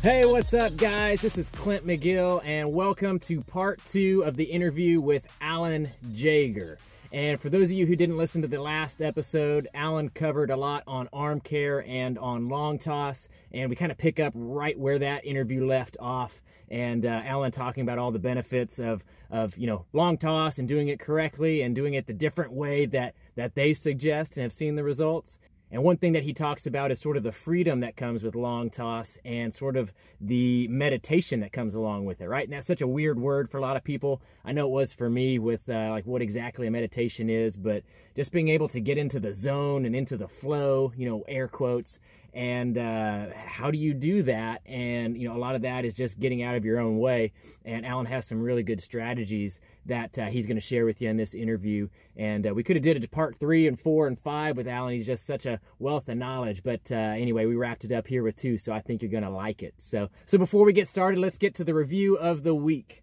Hey, what's up, guys? This is Clint McGill, and welcome to part two of the interview with Alan Jaeger. And for those of you who didn't listen to the last episode, Alan covered a lot on arm care and on long toss, and we kind of pick up right where that interview left off. And uh, Alan talking about all the benefits of of you know long toss and doing it correctly and doing it the different way that that they suggest and have seen the results. And one thing that he talks about is sort of the freedom that comes with long toss and sort of the meditation that comes along with it, right? And that's such a weird word for a lot of people. I know it was for me with uh, like what exactly a meditation is, but just being able to get into the zone and into the flow, you know, air quotes, and uh, how do you do that? And you know a lot of that is just getting out of your own way. And alan has some really good strategies that uh, he's going to share with you in this interview. And uh, we could have did it to part three and four and five with alan. He's just such a wealth of knowledge. But uh, anyway we wrapped it up here with two so i think you're going to like it. So so before we get started let's get to the review of the week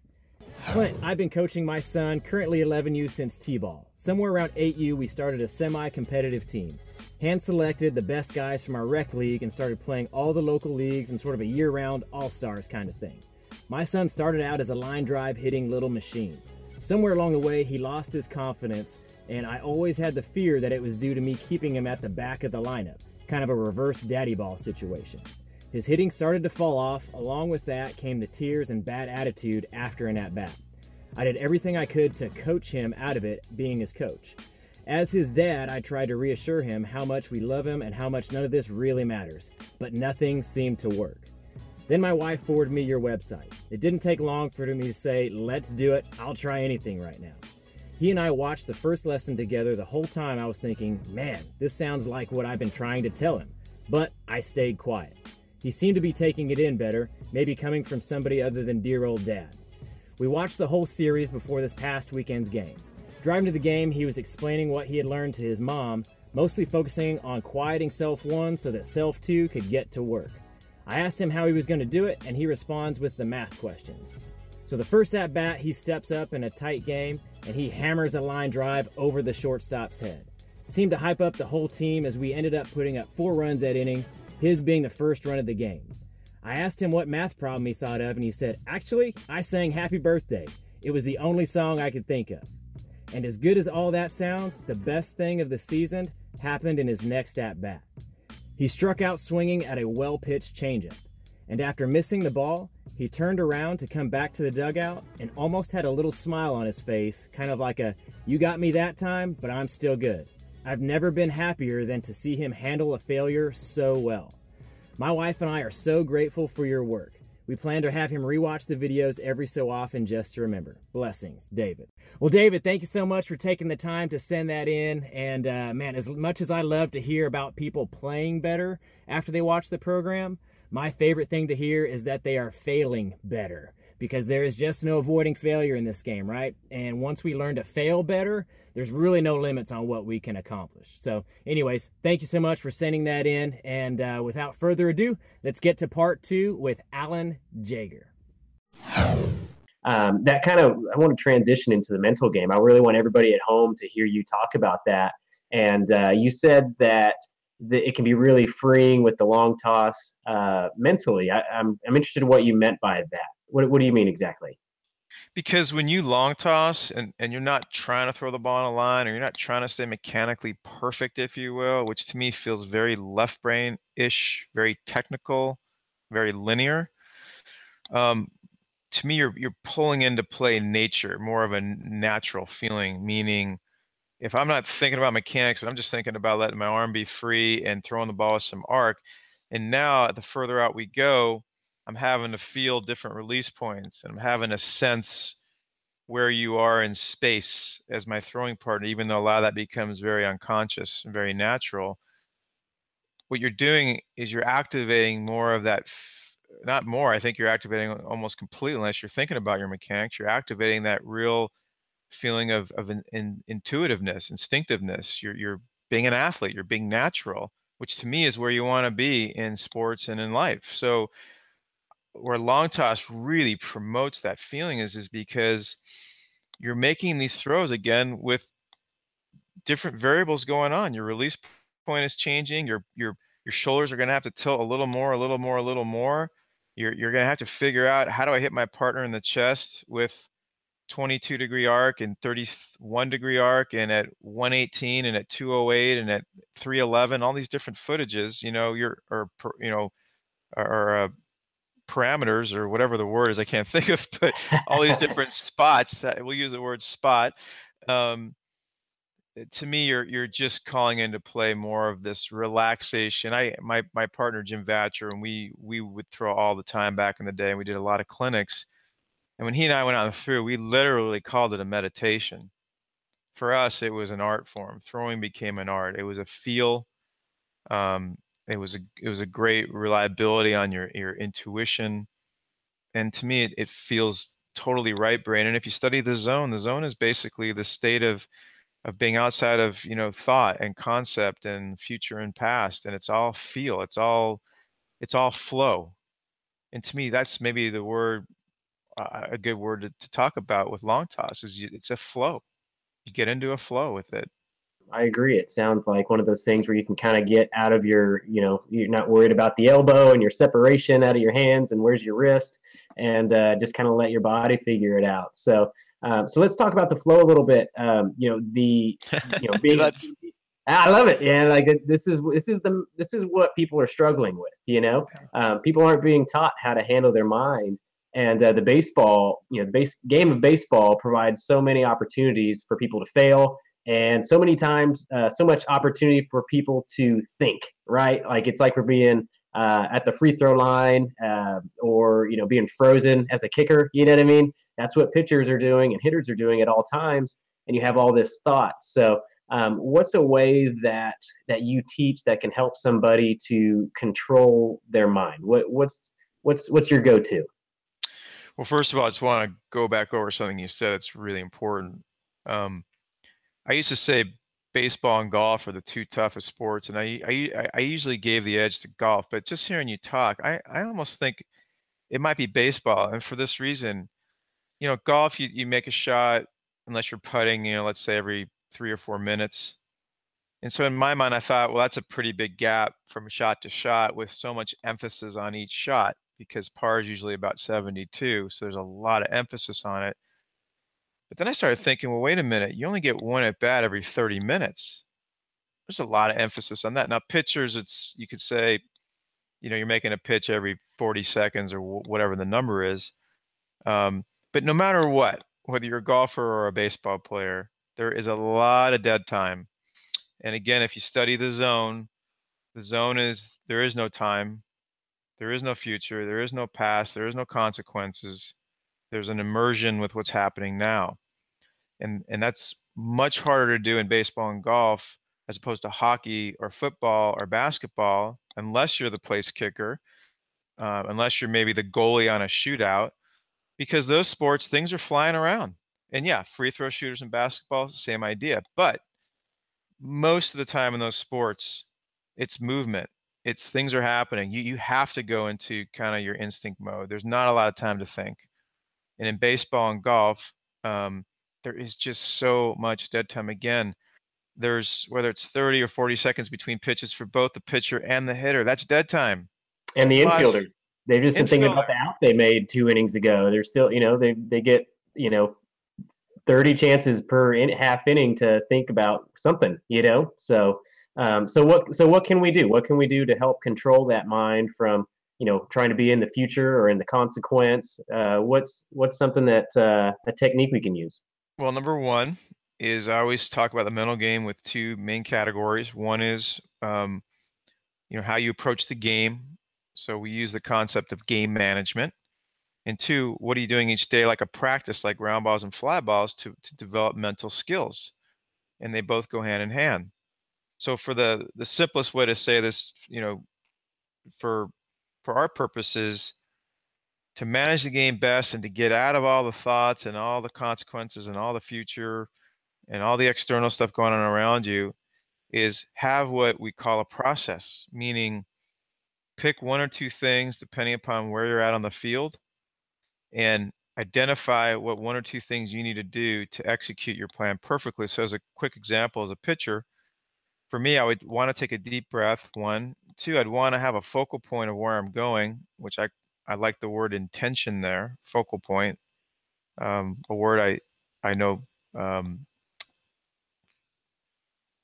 Clint, I've been coaching my son, currently 11U since T-ball. Somewhere around 8U, we started a semi-competitive team. Hand selected the best guys from our rec league and started playing all the local leagues and sort of a year-round all-stars kind of thing. My son started out as a line drive hitting little machine. Somewhere along the way, he lost his confidence, and I always had the fear that it was due to me keeping him at the back of the lineup, kind of a reverse daddy ball situation. His hitting started to fall off. Along with that came the tears and bad attitude after an at bat. I did everything I could to coach him out of it, being his coach. As his dad, I tried to reassure him how much we love him and how much none of this really matters, but nothing seemed to work. Then my wife forwarded me your website. It didn't take long for me to say, let's do it, I'll try anything right now. He and I watched the first lesson together the whole time I was thinking, man, this sounds like what I've been trying to tell him. But I stayed quiet. He seemed to be taking it in better, maybe coming from somebody other than dear old dad. We watched the whole series before this past weekend's game. Driving to the game, he was explaining what he had learned to his mom, mostly focusing on quieting Self 1 so that Self 2 could get to work. I asked him how he was going to do it, and he responds with the math questions. So the first at bat, he steps up in a tight game and he hammers a line drive over the shortstop's head. Seemed to hype up the whole team as we ended up putting up four runs that inning his being the first run of the game. I asked him what math problem he thought of, and he said, Actually, I sang Happy Birthday. It was the only song I could think of. And as good as all that sounds, the best thing of the season happened in his next at bat. He struck out swinging at a well pitched changeup, and after missing the ball, he turned around to come back to the dugout and almost had a little smile on his face, kind of like a, You got me that time, but I'm still good. I've never been happier than to see him handle a failure so well. My wife and I are so grateful for your work. We plan to have him rewatch the videos every so often just to remember. Blessings, David. Well, David, thank you so much for taking the time to send that in. And uh, man, as much as I love to hear about people playing better after they watch the program, my favorite thing to hear is that they are failing better because there is just no avoiding failure in this game, right? And once we learn to fail better, there's really no limits on what we can accomplish. So, anyways, thank you so much for sending that in. And uh, without further ado, let's get to part two with Alan Jaeger. Um, that kind of, I want to transition into the mental game. I really want everybody at home to hear you talk about that. And uh, you said that it can be really freeing with the long toss uh, mentally. I, I'm, I'm interested in what you meant by that. What, what do you mean exactly? Because when you long toss and, and you're not trying to throw the ball on a line or you're not trying to stay mechanically perfect, if you will, which to me feels very left brain ish, very technical, very linear. Um, to me, you're you're pulling into play nature, more of a natural feeling. Meaning, if I'm not thinking about mechanics, but I'm just thinking about letting my arm be free and throwing the ball with some arc. And now, the further out we go, I'm having to feel different release points and I'm having a sense where you are in space as my throwing partner, even though a lot of that becomes very unconscious and very natural. What you're doing is you're activating more of that, not more, I think you're activating almost completely, unless you're thinking about your mechanics, you're activating that real feeling of, of an, in, intuitiveness, instinctiveness. You're, you're being an athlete, you're being natural, which to me is where you want to be in sports and in life. So where long toss really promotes that feeling is is because you're making these throws again with different variables going on. Your release point is changing. Your your your shoulders are going to have to tilt a little more, a little more, a little more. you're you're gonna have to figure out how do I hit my partner in the chest with 22 degree arc and 31 degree arc and at 118 and at 208 and at 311 all these different footages you know your or you know or uh, parameters or whatever the word is i can't think of but all these different spots that we'll use the word spot um, to me you're you're just calling into play more of this relaxation i my my partner jim vatcher and we we would throw all the time back in the day and we did a lot of clinics and when he and I went on through, we literally called it a meditation. For us, it was an art form. Throwing became an art. It was a feel. Um, it was a it was a great reliability on your your intuition, and to me, it, it feels totally right brain. And if you study the zone, the zone is basically the state of of being outside of you know thought and concept and future and past, and it's all feel. It's all it's all flow. And to me, that's maybe the word a good word to, to talk about with long toss is you, it's a flow. You get into a flow with it. I agree. It sounds like one of those things where you can kind of get out of your, you know, you're not worried about the elbow and your separation out of your hands and where's your wrist, and uh, just kind of let your body figure it out. So, um, so let's talk about the flow a little bit. Um, you know, the, you know, being. I love it. Yeah, like this is this is the this is what people are struggling with. You know, um, people aren't being taught how to handle their mind and uh, the baseball, you know, the base game of baseball provides so many opportunities for people to fail, and so many times, uh, so much opportunity for people to think. Right, like it's like we're being uh, at the free throw line, uh, or you know, being frozen as a kicker. You know what I mean? That's what pitchers are doing and hitters are doing at all times, and you have all this thought. So. Um, what's a way that that you teach that can help somebody to control their mind? What, what's what's what's your go-to? Well, first of all, I just want to go back over something you said that's really important. Um, I used to say baseball and golf are the two toughest sports, and I, I, I usually gave the edge to golf. But just hearing you talk, I, I almost think it might be baseball, and for this reason, you know, golf you you make a shot unless you're putting, you know, let's say every three or four minutes. And so in my mind, I thought, well, that's a pretty big gap from shot to shot with so much emphasis on each shot because par is usually about 72. So there's a lot of emphasis on it. But then I started thinking, well, wait a minute, you only get one at bat every 30 minutes. There's a lot of emphasis on that. Now, pitchers, it's you could say, you know, you're making a pitch every 40 seconds or whatever the number is. Um, but no matter what, whether you're a golfer or a baseball player, there is a lot of dead time. And again, if you study the zone, the zone is there is no time. There is no future. There is no past. There is no consequences. There's an immersion with what's happening now. And, and that's much harder to do in baseball and golf as opposed to hockey or football or basketball, unless you're the place kicker, uh, unless you're maybe the goalie on a shootout, because those sports, things are flying around. And yeah, free throw shooters in basketball, same idea. But most of the time in those sports, it's movement it's things are happening. You you have to go into kind of your instinct mode. There's not a lot of time to think. And in baseball and golf, um, there is just so much dead time. Again, there's whether it's 30 or 40 seconds between pitches for both the pitcher and the hitter. That's dead time. And the Plus, infielders, they've just been thinking about the out they made two innings ago. They're still, you know, they they get you know 30 chances per in, half inning to think about something, you know. So um, so what so what can we do? What can we do to help control that mind from you know trying to be in the future or in the consequence? Uh, what's what's something that uh, a technique we can use? Well, number one is I always talk about the mental game with two main categories. One is um, you know how you approach the game. So we use the concept of game management. And two, what are you doing each day like a practice, like ground balls and fly balls, to to develop mental skills? And they both go hand in hand so for the the simplest way to say this you know for for our purposes to manage the game best and to get out of all the thoughts and all the consequences and all the future and all the external stuff going on around you is have what we call a process meaning pick one or two things depending upon where you're at on the field and identify what one or two things you need to do to execute your plan perfectly. So as a quick example as a pitcher for me, I would want to take a deep breath. One, two, I'd want to have a focal point of where I'm going, which I I like the word intention there, focal point. Um, a word I I know um,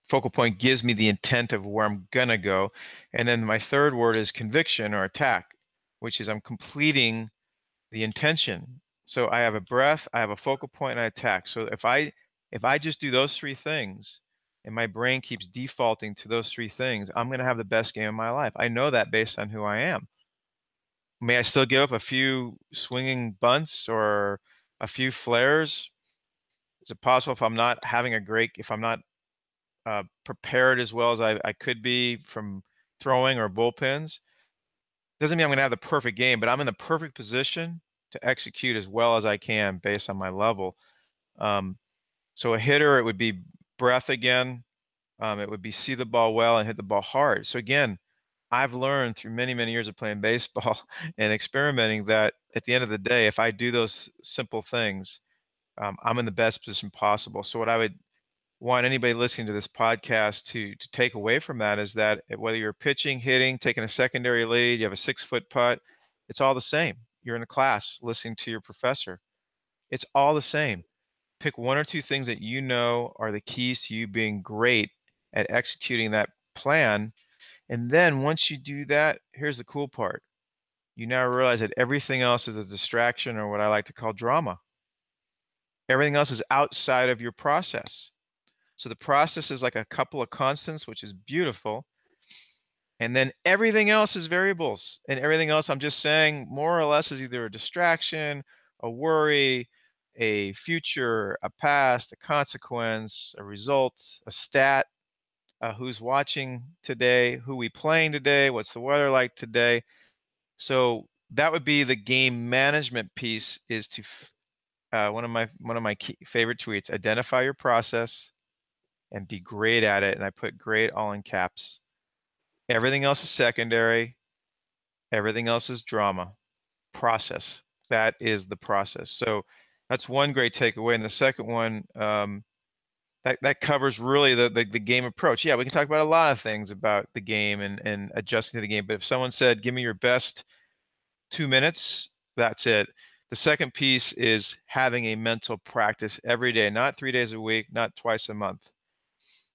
focal point gives me the intent of where I'm gonna go. And then my third word is conviction or attack, which is I'm completing the intention. So I have a breath, I have a focal point, and I attack. So if I if I just do those three things and my brain keeps defaulting to those three things, I'm gonna have the best game of my life. I know that based on who I am. May I still give up a few swinging bunts or a few flares? Is it possible if I'm not having a great, if I'm not uh, prepared as well as I, I could be from throwing or bullpens. Doesn't mean I'm going to have the perfect game, but I'm in the perfect position to execute as well as I can based on my level. Um, so a hitter, it would be breath again. Um, it would be see the ball well and hit the ball hard. So again, I've learned through many, many years of playing baseball and experimenting that at the end of the day, if I do those simple things, um, I'm in the best position possible. So what I would want anybody listening to this podcast to to take away from that is that whether you're pitching, hitting, taking a secondary lead, you have a six foot putt, it's all the same. You're in a class listening to your professor. It's all the same. Pick one or two things that you know are the keys to you being great at executing that plan. And then once you do that, here's the cool part. You now realize that everything else is a distraction or what I like to call drama. Everything else is outside of your process. So the process is like a couple of constants, which is beautiful. And then everything else is variables. And everything else I'm just saying more or less is either a distraction, a worry, a future, a past, a consequence, a result, a stat, uh, who's watching today, who we playing today, what's the weather like today. So that would be the game management piece is to uh, one of my one of my key, favorite tweets identify your process and be great at it. And I put great all in caps. Everything else is secondary. Everything else is drama. Process. That is the process. So that's one great takeaway. And the second one, um, that, that covers really the, the, the game approach. Yeah, we can talk about a lot of things about the game and, and adjusting to the game. But if someone said, give me your best two minutes, that's it. The second piece is having a mental practice every day, not three days a week, not twice a month.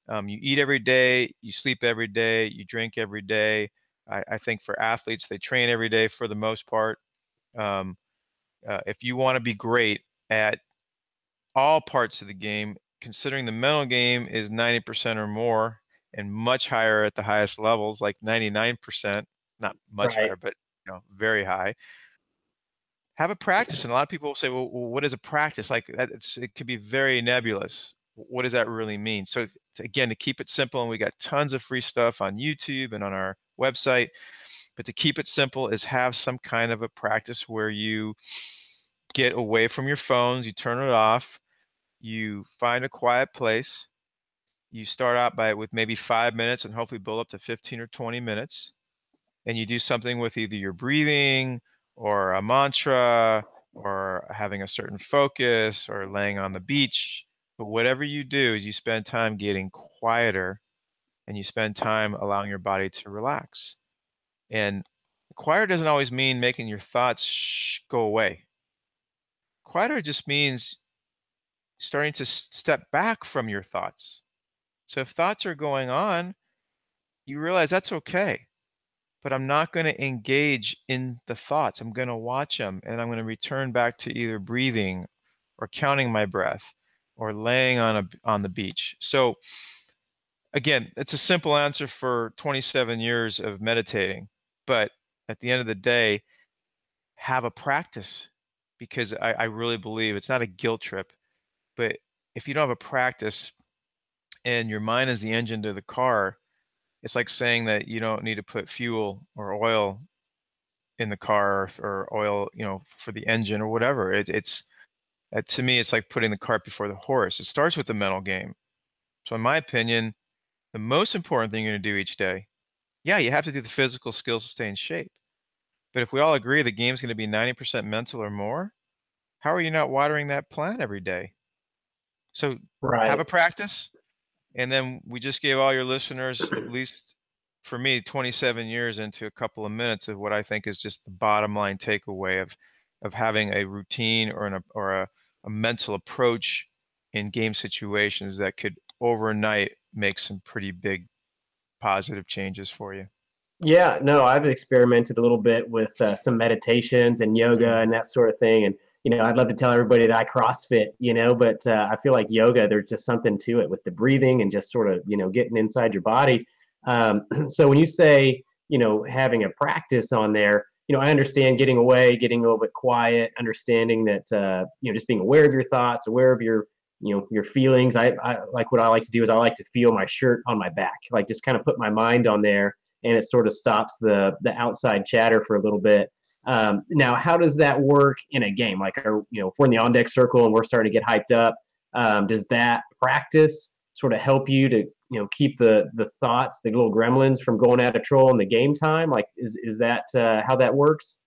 Um, you eat every day, you sleep every day, you drink every day. I, I think for athletes, they train every day for the most part. Um, uh, if you want to be great at all parts of the game, considering the mental game is 90% or more and much higher at the highest levels, like 99%, not much right. higher, but you know, very high. Have a practice, and a lot of people will say, "Well, what is a practice?" Like it's, it could be very nebulous what does that really mean? So again, to keep it simple, and we got tons of free stuff on YouTube and on our website, but to keep it simple is have some kind of a practice where you get away from your phones, you turn it off, you find a quiet place, you start out by with maybe five minutes and hopefully build up to 15 or 20 minutes, and you do something with either your breathing or a mantra or having a certain focus or laying on the beach but whatever you do is you spend time getting quieter and you spend time allowing your body to relax. And quieter doesn't always mean making your thoughts shh, go away. Quieter just means starting to step back from your thoughts. So if thoughts are going on, you realize that's okay. But I'm not going to engage in the thoughts. I'm going to watch them and I'm going to return back to either breathing or counting my breath or laying on a on the beach. So again, it's a simple answer for 27 years of meditating, but at the end of the day, have a practice because I, I really believe it's not a guilt trip, but if you don't have a practice and your mind is the engine to the car, it's like saying that you don't need to put fuel or oil in the car or, oil, you know, for the engine or whatever. It, it's uh, to me, it's like putting the cart before the horse. It starts with the mental game. So, in my opinion, the most important thing you're going to do each day, yeah, you have to do the physical skills to stay in shape. But if we all agree the game's going to be 90% mental or more, how are you not watering that plant every day? So, right. have a practice. And then we just gave all your listeners at least for me 27 years into a couple of minutes of what I think is just the bottom line takeaway of of having a routine or an or a, a mental approach in game situations that could overnight make some pretty big positive changes for you. Yeah, no, I've experimented a little bit with uh, some meditations and yoga and that sort of thing. And, you know, I'd love to tell everybody that I CrossFit, you know, but uh, I feel like yoga, there's just something to it with the breathing and just sort of, you know, getting inside your body. Um, so when you say, you know, having a practice on there, you know, I understand getting away, getting a little bit quiet, understanding that, uh, you know, just being aware of your thoughts, aware of your, you know, your feelings. I, I like what I like to do is I like to feel my shirt on my back, like just kind of put my mind on there and it sort of stops the the outside chatter for a little bit. Um, now, how does that work in a game? Like, are, you know, if we're in the on deck circle and we're starting to get hyped up, um, does that practice sort of help you to you know keep the the thoughts, the little gremlins from going out of control in the game time? Like, is is that uh, how that works?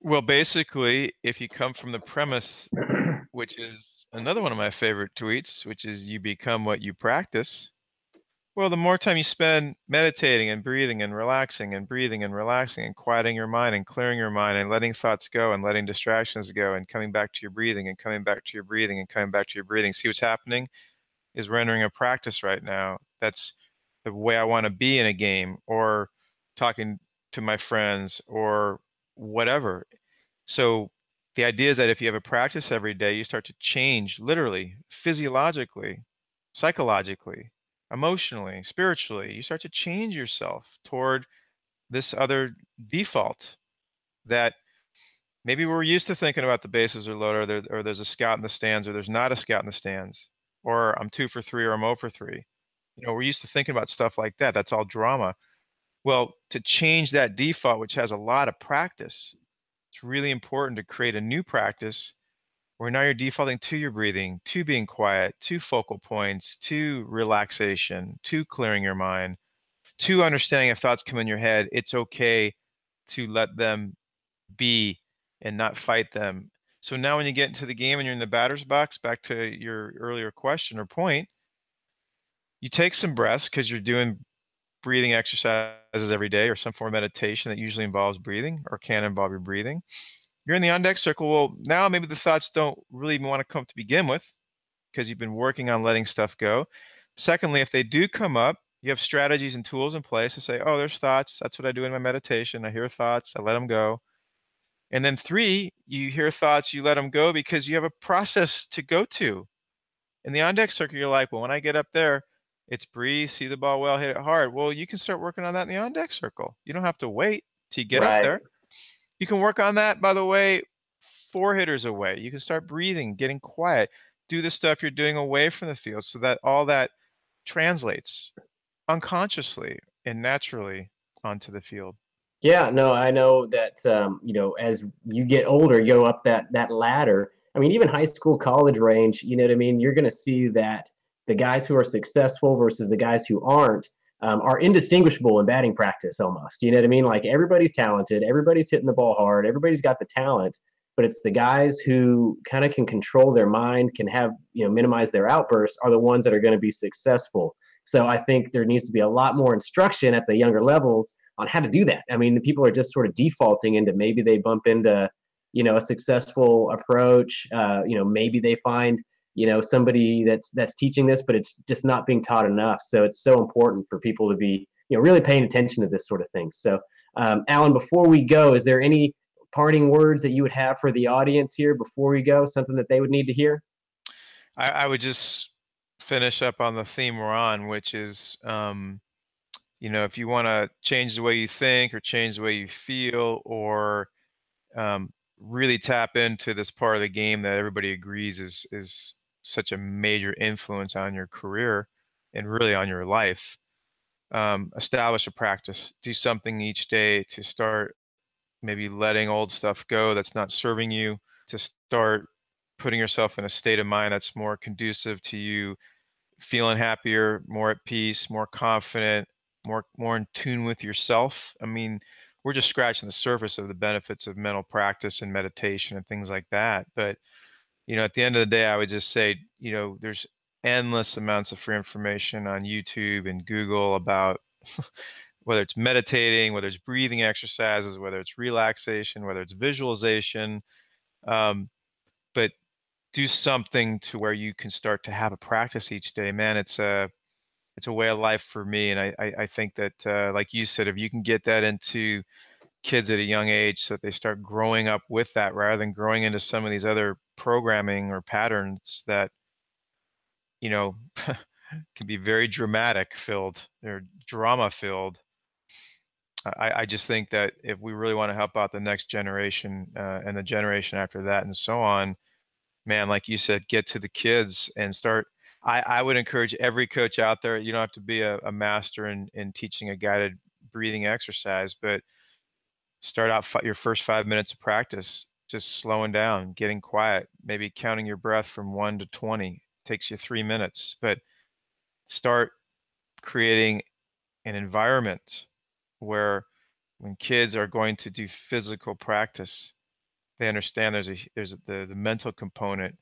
Well, basically, if you come from the premise, which is another one of my favorite tweets, which is you become what you practice well, the more time you spend meditating and breathing and relaxing and breathing and relaxing and quieting your mind and clearing your mind and letting thoughts go and letting distractions go and coming back to your breathing and coming back to your breathing and coming back to your breathing. See what's happening is rendering a practice right now. That's the way I want to be in a game or talking to my friends or whatever. So the idea is that if you have a practice every day, you start to change literally, physiologically, psychologically emotionally, spiritually, you start to change yourself toward this other default that maybe we're used to thinking about the bases are loaded or, there, or there's a scout in the stands or there's not a scout in the stands or I'm two for three or I'm 0 for three. You know, we're used to thinking about stuff like that. That's all drama. Well, to change that default, which has a lot of practice, it's really important to create a new practice where now you're defaulting to your breathing, to being quiet, to focal points, to relaxation, to clearing your mind, to understanding if thoughts come in your head, it's okay to let them be and not fight them. So now when you get into the game and you're in the batter's box, back to your earlier question or point, you take some breaths because you're doing breathing exercises every day or some form of meditation that usually involves breathing or can involve your breathing you're in the on deck circle. Well, now maybe the thoughts don't really want to come to begin with because you've been working on letting stuff go. Secondly, if they do come up, you have strategies and tools in place to say, oh, there's thoughts. That's what I do in my meditation. I hear thoughts, I let them go. And then three, you hear thoughts, you let them go because you have a process to go to. In the on deck circle, you're like, well, when I get up there, it's breathe, see the ball well, hit it hard. Well, you can start working on that in the on deck circle. You don't have to wait till you get right. up there. You can work on that, by the way, four hitters away. You can start breathing, getting quiet, do the stuff you're doing away from the field so that all that translates unconsciously and naturally onto the field. Yeah, no, I know that um, you know as you get older, you go up that that ladder. I mean, even high school, college range. You know what I mean? You're going to see that the guys who are successful versus the guys who aren't um, are indistinguishable in batting practice almost. You know what I mean? Like everybody's talented, everybody's hitting the ball hard, everybody's got the talent, but it's the guys who kind of can control their mind, can have, you know, minimize their outbursts are the ones that are going to be successful. So I think there needs to be a lot more instruction at the younger levels on how to do that. I mean, people are just sort of defaulting into maybe they bump into, you know, a successful approach. Uh, you know, maybe they find you know somebody that's that's teaching this but it's just not being taught enough. So it's so important for people to be you know really paying attention to this sort of thing. So um, alan before we go is there any parting words that you would have for the audience here before we go? Something that they would need to hear? I, I would just finish up on the theme we're on which is um, you know if you want to change the way you think or change the way you feel or um, really tap into this part of the game that everybody agrees is is such a major influence on your career and really on your life. Um, establish a practice. Do something each day to start maybe letting old stuff go that's not serving you, to start putting yourself in a state of mind that's more conducive to you feeling happier, more at peace, more confident, more more in tune with yourself. I mean, we're just scratching the surface of the benefits of mental practice and meditation and things like that. But you know, at the end of the day, I would just say, you know, there's endless amounts of free information on YouTube and Google about whether it's meditating, whether it's breathing exercises, whether it's relaxation, whether it's visualization. Um, but do something to where you can start to have a practice each day. Man, it's a it's a way of life for me, and I I, I think that uh, like you said, if you can get that into kids at a young age so that they start growing up with that rather than growing into some of these other programming or patterns that you know can be very dramatic filled or drama filled. I, I, just think that if we really want to help out the next generation uh, and the generation after that and so on man like you said get to the kids and start i, I would encourage every coach out there you don't have to be a, a master in, in teaching a guided breathing exercise but start out your first five minutes of practice just slowing down getting quiet maybe counting your breath from 1 to 20 takes you three minutes but start creating an environment where when kids are going to do physical practice they understand there's a there's a, the the mental component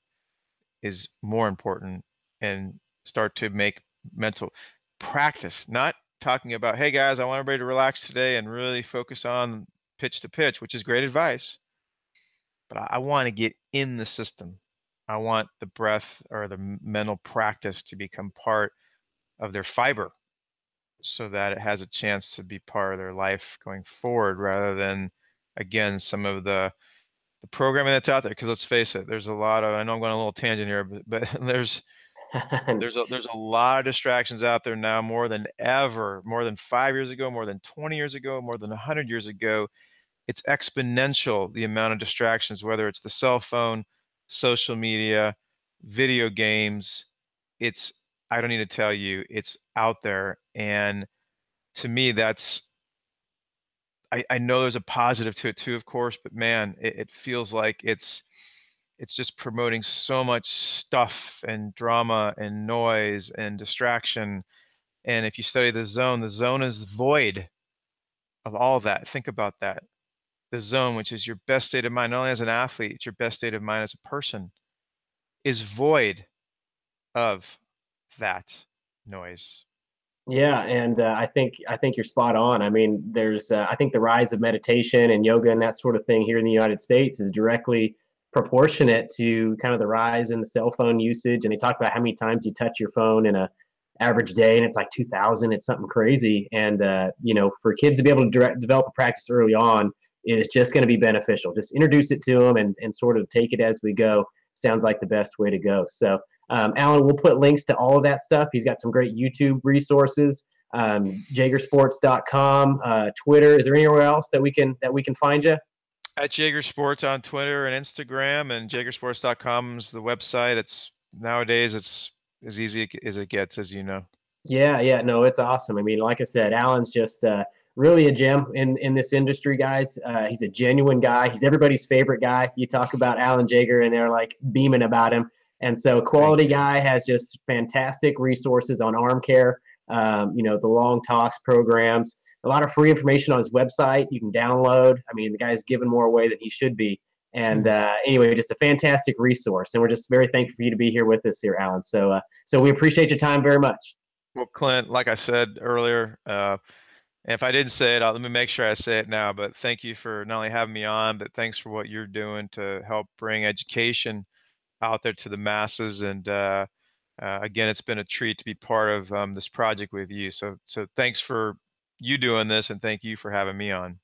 is more important and start to make mental practice not talking about hey guys i want everybody to relax today and really focus on pitch to pitch, which is great advice. But I, I want to get in the system. I want the breath or the mental practice to become part of their fiber so that it has a chance to be part of their life going forward rather than again some of the the programming that's out there because let's face it there's a lot of i know i'm going a little tangent here but, but there's there's a there's a lot of distractions out there now more than ever more than five years ago more than 20 years ago more than 100 years ago it's exponential the amount of distractions whether it's the cell phone social media video games it's i don't need to tell you it's out there. And to me that's i, I know there's a positive to it too of course but man it, it feels like it's it's just promoting so much stuff and drama and noise and distraction. And if you study the zone the zone is void of all that. Think about that the zone, which is your best state of mind, not only as an athlete, it's your best state of mind as a person, is void of that noise. Yeah, and uh, I think I think you're spot on. I mean, there's uh, I think the rise of meditation and yoga and that sort of thing here in the United States is directly proportionate to kind of the rise in the cell phone usage. And they talk about how many times you touch your phone in a average day, and it's like 2,000. It's something crazy. And uh, you know, for kids to be able to direct, develop a practice early on is just going to be beneficial. Just introduce it to them and, and sort of take it as we go. Sounds like the best way to go. So, um, Alan, we'll put links to all of that stuff. He's got some great YouTube resources, um, jaegersports.com, uh, Twitter. Is there anywhere else that we can that we can find you? At Jaeger Sports on Twitter and Instagram, and jaegersports.com is the website. It's nowadays it's as easy as it gets, as you know. Yeah, yeah, no, it's awesome. I mean, like I said, Alan's just uh, really a gem in in this industry, guys. Uh, he's a genuine guy. He's everybody's favorite guy. You talk about Alan Jaeger, and they're like beaming about him. And so, quality guy has just fantastic resources on arm care. Um, you know, the long toss programs. A lot of free information on his website you can download. I mean, the guy's giving more away than he should be. And uh, anyway, just a fantastic resource, and we're just very thankful for you to be here with us here, Alan. So, uh, so we appreciate your time very much. Well, Clint, like I said earlier, uh, if I didn't say it, I'll, let me make sure I say it now. But thank you for not only having me on, but thanks for what you're doing to help bring education out there to the masses. And uh, uh, again, it's been a treat to be part of um, this project with you. So, so thanks for you doing this, and thank you for having me on.